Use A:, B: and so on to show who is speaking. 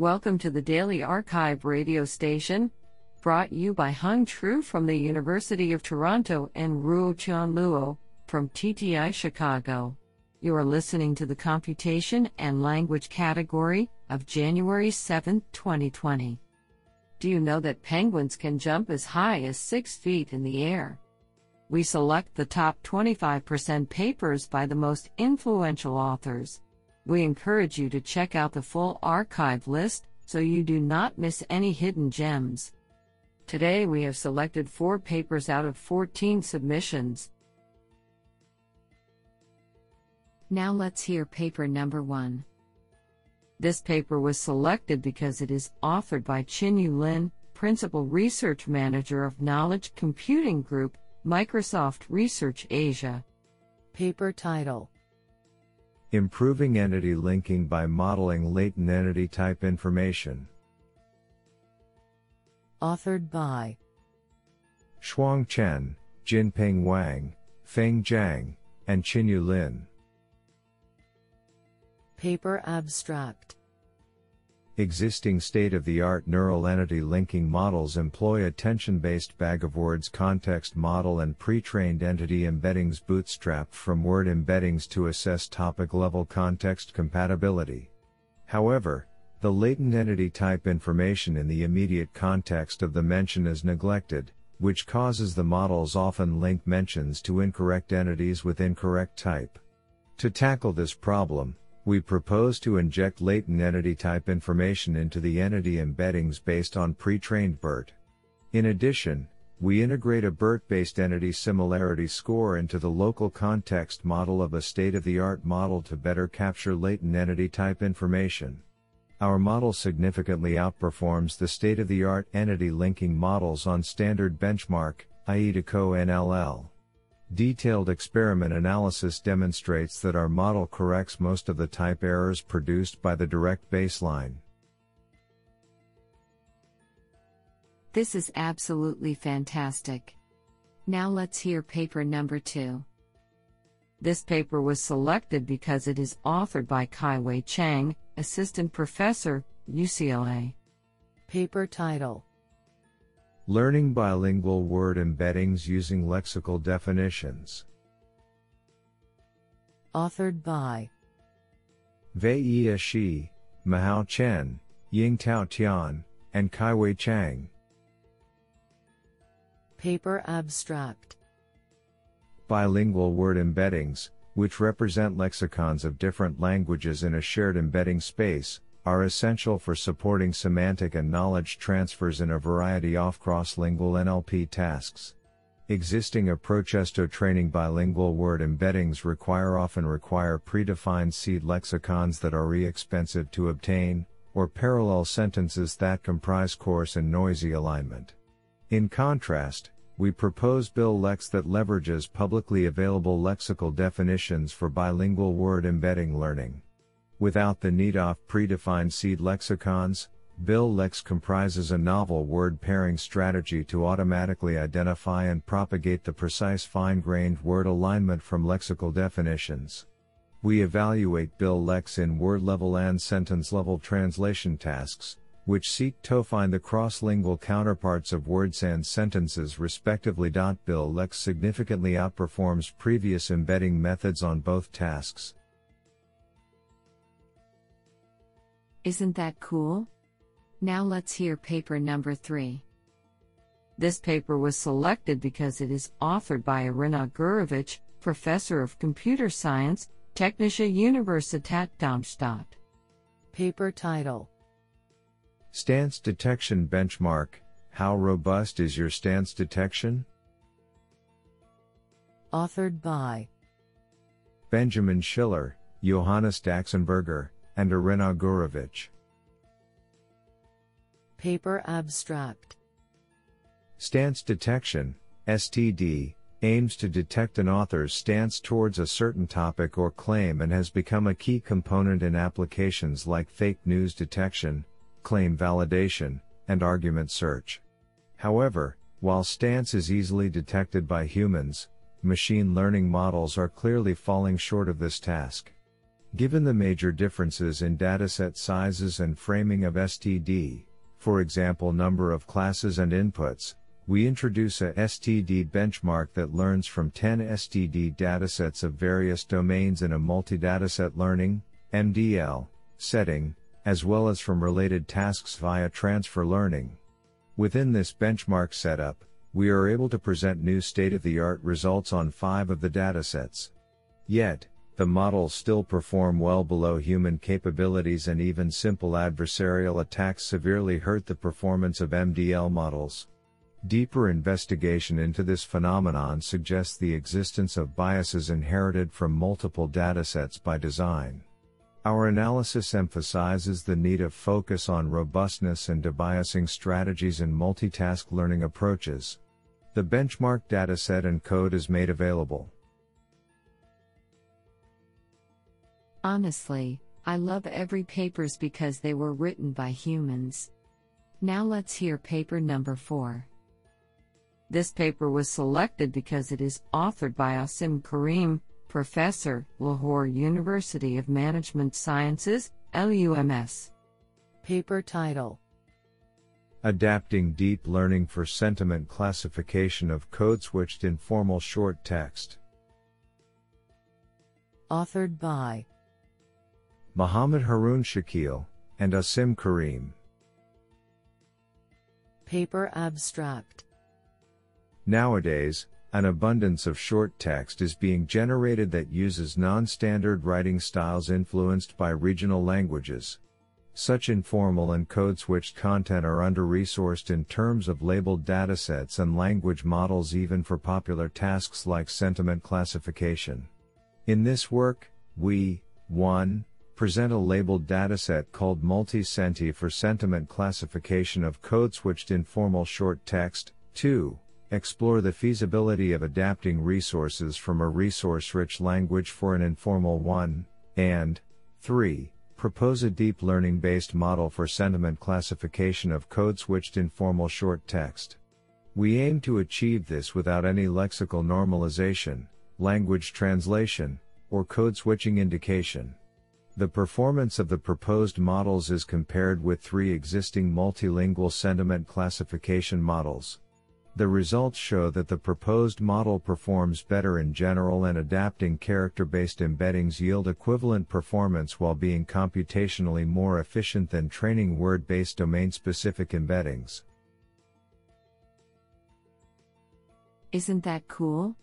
A: Welcome to the Daily Archive radio station, brought you by Hung Tru from the University of Toronto and Ruo Chan Luo from TTI Chicago. You are listening to the Computation and Language category of January 7, 2020. Do you know that penguins can jump as high as 6 feet in the air? We select the top 25% papers by the most influential authors. We encourage you to check out the full archive list so you do not miss any hidden gems. Today we have selected four papers out of 14 submissions. Now let's hear paper number one. This paper was selected because it is authored by Chin-Yew Lin, Principal Research Manager of Knowledge Computing Group, Microsoft Research Asia.
B: Paper title
C: Improving entity linking by modeling latent entity type information.
B: Authored by
C: Shuang Chen, Jinpeng Wang, Feng Zhang, and Chin-Yew Lin.
B: Paper abstract
C: Existing state-of-the-art neural entity linking models employ attention-based bag of words context model and pre-trained entity embeddings bootstrapped from word embeddings to assess topic-level context compatibility. However, the latent entity type information in the immediate context of the mention is neglected, which causes the models often link mentions to incorrect entities with incorrect type. To tackle this problem, we propose to inject latent entity type information into the entity embeddings based on pre-trained BERT. In addition, we integrate a BERT-based entity similarity score into the local context model of a state-of-the-art model to better capture latent entity type information. Our model significantly outperforms the state-of-the-art entity linking models on standard benchmark, AIDA-CoNLL. Detailed experiment analysis demonstrates that our model corrects most of the type errors produced by the direct baseline.
A: This is absolutely fantastic. Now let's hear paper number two. This paper was selected because it is authored by Kai-Wei Chang, Assistant Professor, UCLA.
B: Paper title
C: Learning bilingual word embeddings using lexical definitions.
B: Authored by
C: Wei Shi, Muhao Chen, Yingtao Tian, and Kai-Wei Chang.
B: Paper abstract
C: Bilingual word embeddings, which represent lexicons of different languages in a shared embedding space, are essential for supporting semantic and knowledge transfers in a variety of cross-lingual NLP tasks. Existing approaches to training bilingual word embeddings require often require predefined seed lexicons that are expensive to obtain, or parallel sentences that comprise coarse and noisy alignment. In contrast, we propose BilLex that leverages publicly available lexical definitions for bilingual word embedding learning. Without the need of predefined seed lexicons, BilLex comprises a novel word pairing strategy to automatically identify and propagate the precise fine-grained word alignment from lexical definitions. We evaluate BilLex in word-level and sentence-level translation tasks, which seek to find the cross-lingual counterparts of words and sentences respectively. BilLex significantly outperforms previous embedding methods on both tasks.
A: Isn't that cool? Now let's hear paper number 3. This paper was selected because it is authored by Iryna Gurevych, Professor of Computer Science, Technische Universität Darmstadt.
B: Paper title
C: Stance Detection Benchmark How robust is your stance detection?
B: Authored by
C: Benjamin Schiller, Johannes Daxenberger, and Iryna Gurevych.
B: Paper Abstract
C: Stance Detection, STD, aims to detect an author's stance towards a certain topic or claim and has become a key component in applications like fake news detection, claim validation, and argument search. However, while stance is easily detected by humans, machine learning models are clearly falling short of this task. Given the major differences in dataset sizes and framing of STD, for example number of classes and inputs, we introduce a STD benchmark that learns from 10 STD datasets of various domains in a multi-dataset learning, MDL, setting, as well as from related tasks via transfer learning. Within this benchmark setup, we are able to present new state-of-the-art results on five of the datasets. Yet, the models still perform well below human capabilities and even simple adversarial attacks severely hurt the performance of MDL models. Deeper investigation into this phenomenon suggests the existence of biases inherited from multiple datasets by design. Our analysis emphasizes the need of focus on robustness and debiasing strategies in multitask learning approaches. The benchmark dataset and code is made available.
A: Honestly, I love every papers because they were written by humans. Now let's hear paper number 4. This paper was selected because it is authored by Asim Karim, Professor, Lahore University of Management Sciences, LUMS.
B: Paper title
C: Adapting Deep Learning for Sentiment Classification of Code Switched Informal Short Text.
B: Authored by
C: Muhammad Haroon Shakeel, and Asim Karim.
B: Paper Abstract
C: Nowadays, an abundance of short text is being generated that uses non standard writing styles influenced by regional languages. Such informal and code switched content are under resourced in terms of labeled datasets and language models, even for popular tasks like sentiment classification. In this work, we 1 present a labeled dataset called Multi-Senti for sentiment classification of code-switched informal short text. 2. Explore the feasibility of adapting resources from a resource-rich language for an informal one. And 3. Propose a deep learning-based model for sentiment classification of code-switched informal short text. We aim to achieve this without any lexical normalization, language translation, or code switching indication. The performance of the proposed models is compared with three existing multilingual sentiment classification models. The results show that the proposed model performs better in general and adapting character-based embeddings yield equivalent performance while being computationally more efficient than training word-based domain-specific embeddings.
A: Isn't that cool?